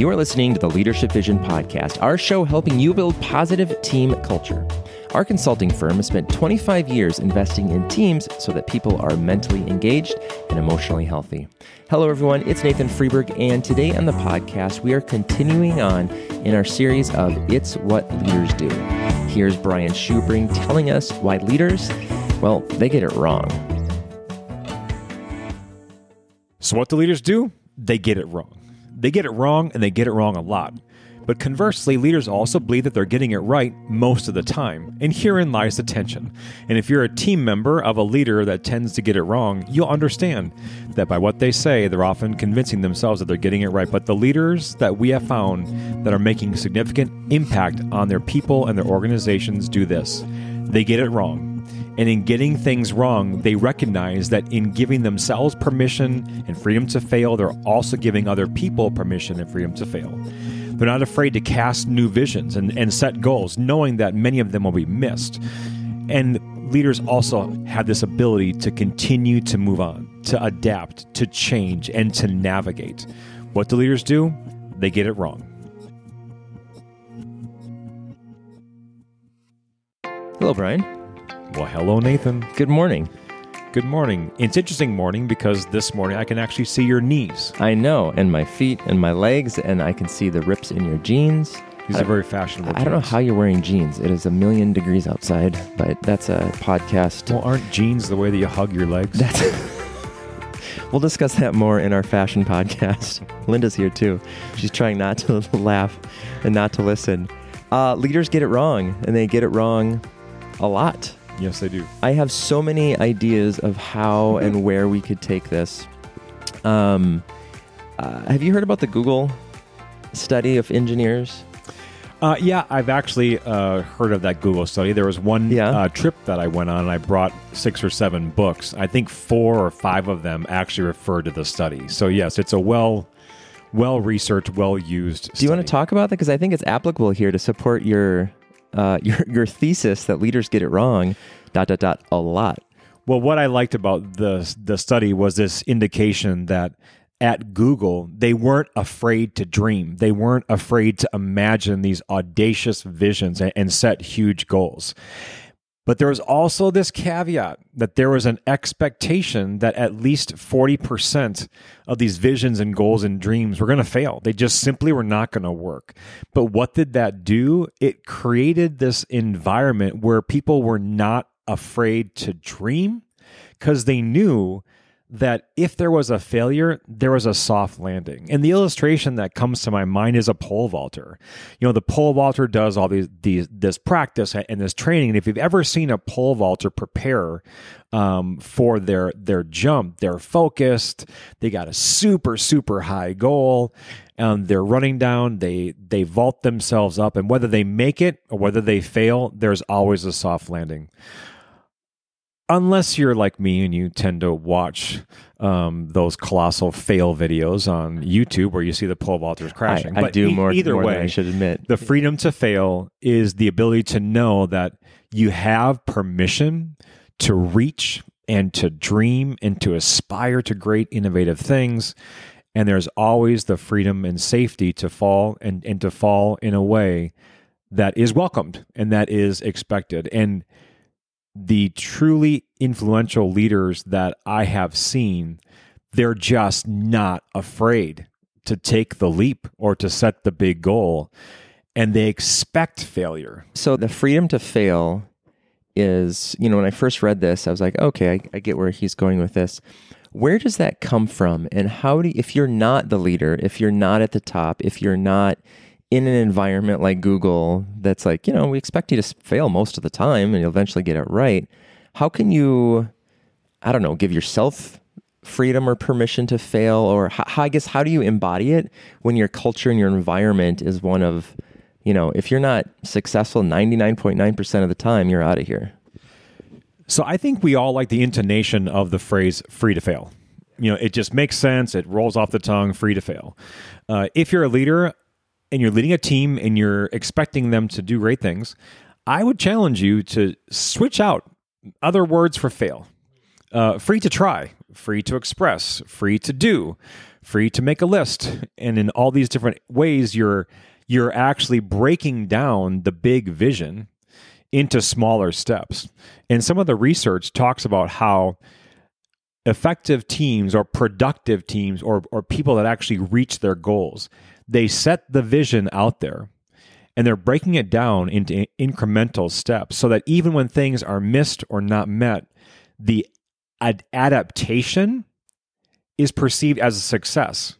You are listening to the Leadership Vision Podcast, our show helping you build positive team culture. Our consulting firm has spent 25 years investing in teams so that people are mentally engaged and emotionally healthy. Hello, everyone. It's Nathan Freeberg, and today on the podcast, we are continuing on in our series of It's What Leaders Do. Here's Brian Schubring telling us why leaders, well, they get it wrong. So, what do leaders do? They get it wrong. They get it wrong, and they get it wrong a lot. But conversely, leaders also believe that they're getting it right most of the time, and herein lies the tension. And if you're a team member of a leader that tends to get it wrong, you'll understand that by what they say, they're often convincing themselves that they're getting it right. But the leaders that we have found that are making significant impact on their people and their organizations do this they get it wrong. And in getting things wrong, they recognize that in giving themselves permission and freedom to fail, they're also giving other people permission and freedom to fail. They're not afraid to cast new visions and, and set goals, knowing that many of them will be missed. And leaders also have this ability to continue to move on, to adapt, to change, and to navigate. What do leaders do? They get it wrong. Hello, Brian. Well, hello, Nathan. Good morning. Good morning. It's interesting morning because this morning I can actually see your knees. I know, and my feet and my legs, and I can see the rips in your jeans. These I, are very fashionable. I don't know how you're wearing jeans. It is a million degrees outside, but that's a podcast. Well, aren't jeans the way that you hug your legs? That's. we'll discuss that more in our fashion podcast. Linda's here too. She's trying not to laugh and not to listen. Uh, leaders get it wrong, and they get it wrong a lot. Yes, they do. I have so many ideas of how and where we could take this. Um, uh, have you heard about the Google study of engineers? Uh, yeah, I've actually uh, heard of that Google study. There was one Yeah. uh, trip that I went on, and I brought six or seven books. I think four or five of them actually refer to the study. So yes, it's a well, well researched, well used. Do you want to talk about that? Because I think it's applicable here to support your uh, your your thesis that leaders get it wrong. Dot dot dot a lot. Well, what I liked about the the study was this indication that at Google they weren't afraid to dream. They weren't afraid to imagine these audacious visions and, and set huge goals. But there was also this caveat that there was an expectation that at least 40% of these visions and goals and dreams were going to fail. They just simply were not going to work. But what did that do? It created this environment where people were not afraid to dream because they knew that if there was a failure, there was a soft landing. And the illustration that comes to my mind is a pole vaulter. You know, the pole vaulter does all these, these this practice and this training. And if you've ever seen a pole vaulter prepare um, for their their jump, they're focused. They got a super super high goal. and they're running down. They they vault themselves up, and whether they make it or whether they fail, there's always a soft landing unless you're like me and you tend to watch um, those colossal fail videos on YouTube where you see the pole vaulters crashing. I, I do e- more, either more way. than I should admit. the freedom to fail is the ability to know that you have permission to reach and to dream and to aspire to great innovative things. And there's always the freedom and safety to fall and, and to fall in a way that is welcomed and that is expected. And the truly influential leaders that I have seen, they're just not afraid to take the leap or to set the big goal. And they expect failure. So the freedom to fail is, you know, when I first read this, I was like, okay, I, I get where he's going with this. Where does that come from? And how do you, if you're not the leader, if you're not at the top, if you're not in an environment like Google that's like, you know, we expect you to fail most of the time and you'll eventually get it right. How can you, I don't know, give yourself freedom or permission to fail? Or how, I guess, how do you embody it when your culture and your environment is one of, you know, if you're not successful 99.9% of the time, you're out of here. So I think we all like the intonation of the phrase free to fail. You know, it just makes sense. It rolls off the tongue, free to fail. Uh, if you're a leader and you're leading a team and you're expecting them to do great things, I would challenge you to switch out other words for fail. Uh, free to try, free to express, free to do, free to make a list. And in all these different ways, you're you're actually breaking down the big vision into smaller steps. And some of the research talks about how effective teams or productive teams or, or people that actually reach their goals, they set the vision out there and they're breaking it down into incremental steps so that even when things are missed or not met, the ad- adaptation is perceived as a success.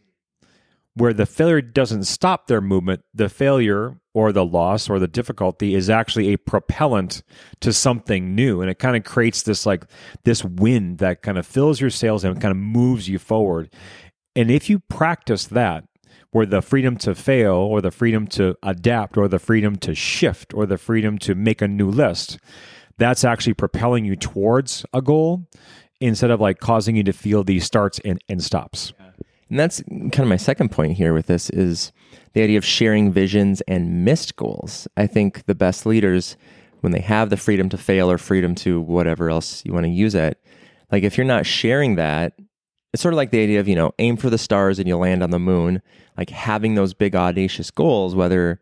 Where the failure doesn't stop their movement, the failure or the loss or the difficulty is actually a propellant to something new. And it kind of creates this like this wind that kind of fills your sails and kind of moves you forward. And if you practice that, where the freedom to fail or the freedom to adapt or the freedom to shift or the freedom to make a new list, that's actually propelling you towards a goal instead of like causing you to feel these starts and, and stops. And that's kind of my second point here with this is the idea of sharing visions and missed goals. I think the best leaders, when they have the freedom to fail or freedom to whatever else you want to use it, like if you're not sharing that, it's sort of like the idea of, you know, aim for the stars and you'll land on the moon, like having those big audacious goals, whether,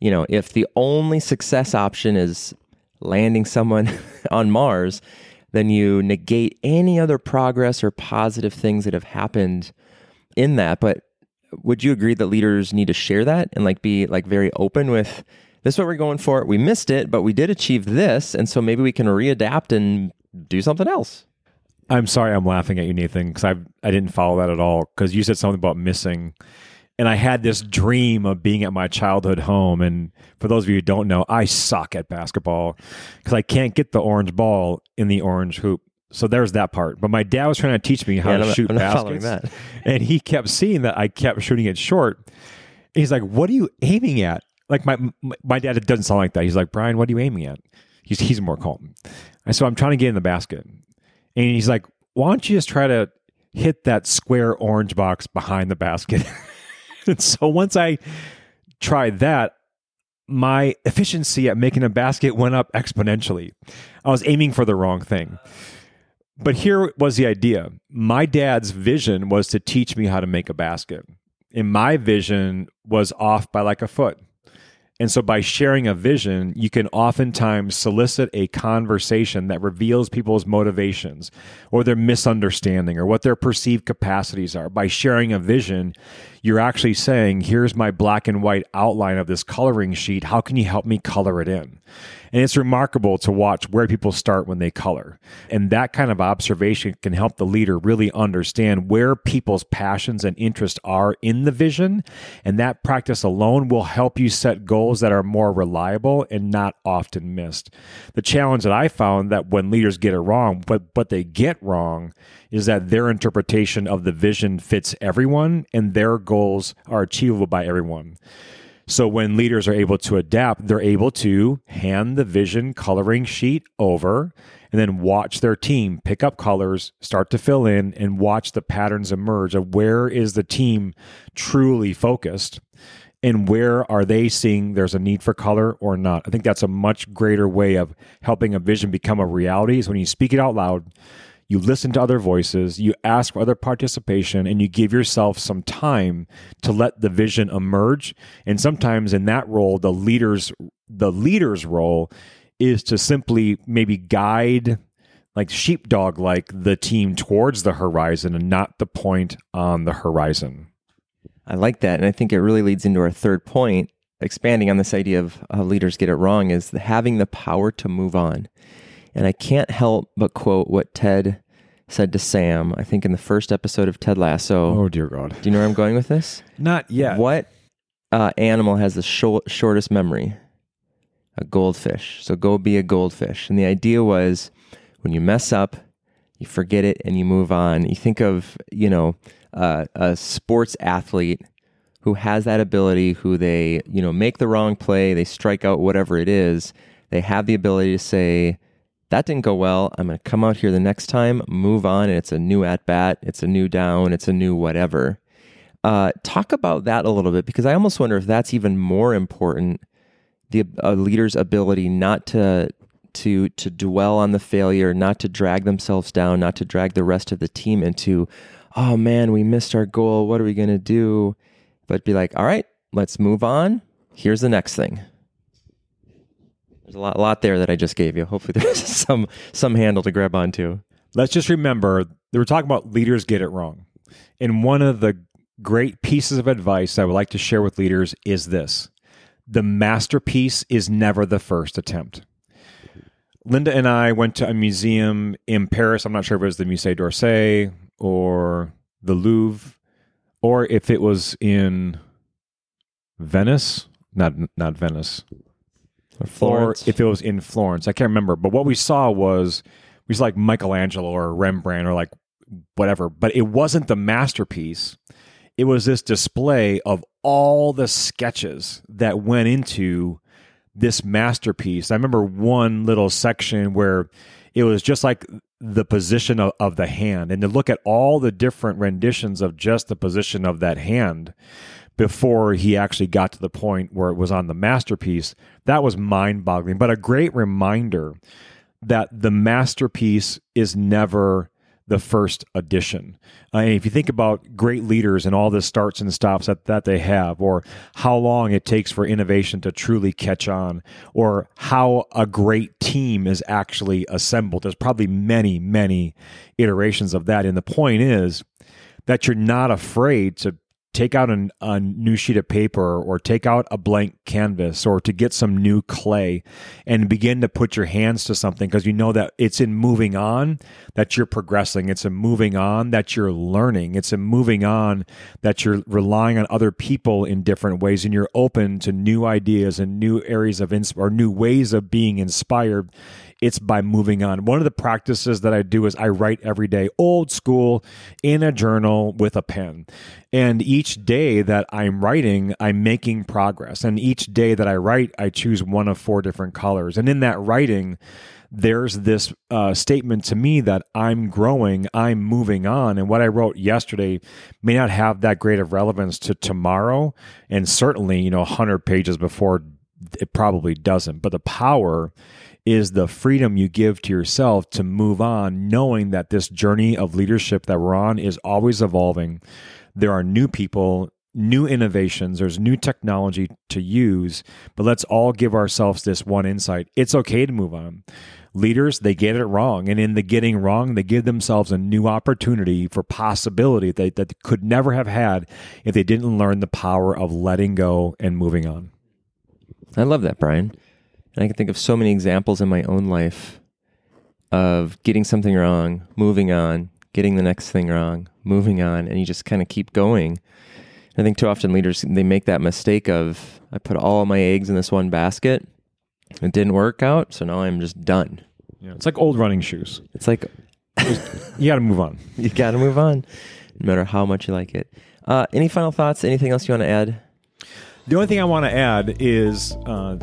you know, if the only success option is landing someone on Mars, then you negate any other progress or positive things that have happened in that. But would you agree that leaders need to share that and like be like very open with this is what we're going for. We missed it, but we did achieve this, and so maybe we can readapt and do something else. I'm sorry, I'm laughing at you, Nathan, because I I didn't follow that at all. Because you said something about missing, and I had this dream of being at my childhood home. And for those of you who don't know, I suck at basketball because I can't get the orange ball in the orange hoop. So there's that part. But my dad was trying to teach me how Yeah, to I'm shoot not baskets, and he kept seeing that I kept shooting it short. And he's like, "What are you aiming at?" Like my my, dad doesn't sound like that. He's like, "Brian, what are you aiming at?" He's he's more calm. I so I'm trying to get in the basket, and he's like, "Why don't you just try to hit that square orange box behind the basket?" and so once I tried that, my efficiency at making a basket went up exponentially. I was aiming for the wrong thing. But here was the idea. My dad's vision was to teach me how to make a basket. And my vision was off by like a foot. And so by sharing a vision, you can oftentimes solicit a conversation that reveals people's motivations or their misunderstanding or what their perceived capacities are. By sharing a vision, you're actually saying, here's my black and white outline of this coloring sheet. How can you help me color it in? And it's remarkable to watch where people start when they color. And that kind of observation can help the leader really understand where people's passions and interests are in the vision. And that practice alone will help you set goals that are more reliable and not often missed. The challenge that I found that when leaders get it wrong, but what they get wrong is that their interpretation of the vision fits everyone and their goals are achievable by everyone. So when leaders are able to adapt, they're able to hand the vision coloring sheet over and then watch their team pick up colors, start to fill in and watch the patterns emerge of where is the team truly focused and where are they seeing there's a need for color or not. I think that's a much greater way of helping a vision become a reality is when you speak it out loud, you listen to other voices, you ask for other participation, and you give yourself some time to let the vision emerge. And sometimes in that role, the leader's the leader's role is to simply maybe guide like sheepdog like the team towards the horizon and not the point on the horizon. I like that. And I think it really leads into our third point, expanding on this idea of leaders get it wrong, is having the power to move on. And I can't help but quote what Ted said to Sam, I think in the first episode of Ted Lasso. Oh dear God. Do you know where I'm going with this? Not yet. What uh, animal has the short, shortest memory? A goldfish. So go be a goldfish. And the idea was when you mess up, you forget it and you move on. You think of, you know, uh, a sports athlete who has that ability, who they, you know, make the wrong play, they strike out whatever it is. They have the ability to say, that didn't go well. I'm going to come out here the next time, move on, and it's a new at bat, it's a new down, it's a new whatever. Uh, talk about that a little bit because I almost wonder if that's even more important the a leader's ability not to to to dwell on the failure, not to drag themselves down, not to drag the rest of the team into oh man, we missed our goal. What are we going to do? But be like, all right, let's move on. Here's the next thing. There's a lot, lot there that I just gave you. Hopefully, there's some some handle to grab onto. Let's just remember that we're talking about leaders get it wrong. And one of the great pieces of advice I would like to share with leaders is this the masterpiece is never the first attempt. Linda and I went to a museum in Paris. I'm not sure if it was the Musée d'Orsay or the Louvre, or if it was in Venice. Not not Venice. Or Florence. Or if it was in Florence. I can't remember. But what we saw was we saw like Michelangelo or Rembrandt or like whatever. But it wasn't the masterpiece. It was this display of all the sketches that went into this masterpiece. I remember one little section where it was just like the position of, of, the hand and to look at all the different renditions of just the position of that hand before he actually got to the point where it was on the masterpiece that was mind-boggling but a great reminder that the masterpiece is never the first edition. If you think about great leaders and all the starts and stops that, that they have, or how long it takes for innovation to truly catch on, or how a great team is actually assembled, there's probably many, many iterations of that. And the point is that you're not afraid to take out an, a new sheet of paper or take out a blank canvas or to get some new clay and begin to put your hands to something because you know that it's in moving on that you're progressing. It's in moving on that you're learning. It's in moving on that you're relying on other people in different ways and you're open to new ideas and new areas of ins- or new ways of being inspired it's by moving on. One of the practices that I do is I write every day, old school, in a journal with a pen. And each day that I'm writing, I'm making progress. And each day that I write, I choose one of four different colors. And in that writing, there's this uh, statement to me that I'm growing, I'm moving on. And what I wrote yesterday may not have that great of relevance to tomorrow. And certainly, you know, 100 pages before, it probably doesn't. But the power is the freedom you give to yourself to move on, knowing that this journey of leadership that we're on is always evolving. There are new people, new innovations, there's new technology to use, but let's all give ourselves this one insight. It's okay to move on. Leaders, they get it wrong. And in the getting wrong, they give themselves a new opportunity for possibility that, they could never have had if they didn't learn the power of letting go and moving on. I love that, Brian. And I can think of so many examples in my own life of getting something wrong, moving on, getting the next thing wrong, moving on, and you just kind of keep going. I think too often leaders they make that mistake of I put all my eggs in this one basket. It didn't work out, so now I'm just done. Yeah, it's like old running shoes. It's like you got to move on. You got to move on, no matter how much you like it. Uh, any final thoughts? Anything else you want to add? The only thing I want to add is uh,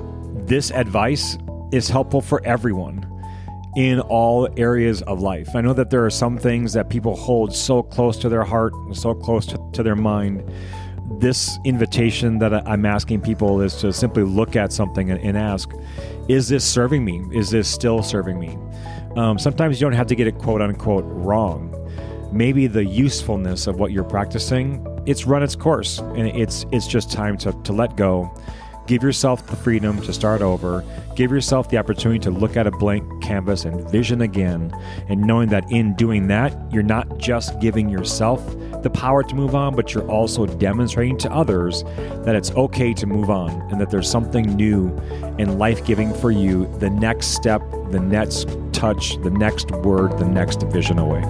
this advice is helpful for everyone in all areas of life. I know that there are some things that people hold so close to their heart, and so close to, to their mind. This invitation that I'm asking people is to simply look at something and, and ask, is this serving me? Is this still serving me? Um, sometimes you don't have to get it quote unquote wrong. Maybe the usefulness of what you're practicing it's run its course and it's it's just time to, to let go. Give yourself the freedom to start over. Give yourself the opportunity to look at a blank canvas and vision again. And knowing that in doing that you're not just giving yourself the power to move on but you're also demonstrating to others that it's okay to move on and that there's something new and life-giving for you. The next step the next touch the next word the next vision away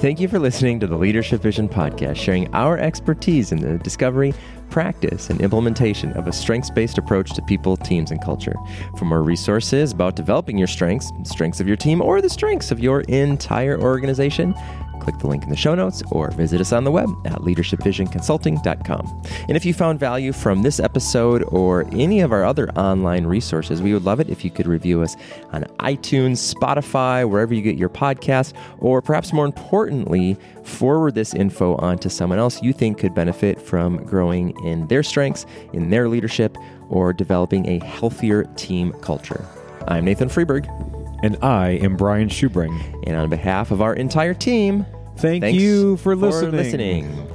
Thank you for listening to the Leadership Vision podcast, sharing our expertise in the discovery, practice, and implementation of a strengths based approach to people, teams, and culture. For more resources about developing your strengths, strengths of your team, or the strengths of your entire organization, click the link in the show notes or visit us on the web at leadershipvisionconsulting.com. And if you found value from this episode or any of our other online resources, we would love it if you could review us on iTunes, Spotify, wherever you get your podcast, or perhaps more importantly, forward this info on to someone else you think could benefit from growing in their strengths, in their leadership, or developing a healthier team culture. I'm Nathan Freeberg. And I am Brian Schubring. And on behalf of our entire team, Thank thanks you for listening. listening.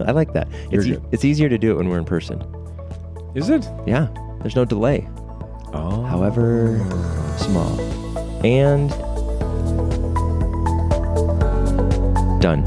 I like that. It's, e- it's easier to do it when we're in person. Is it? Yeah, there's no delay, Oh. however small. And done.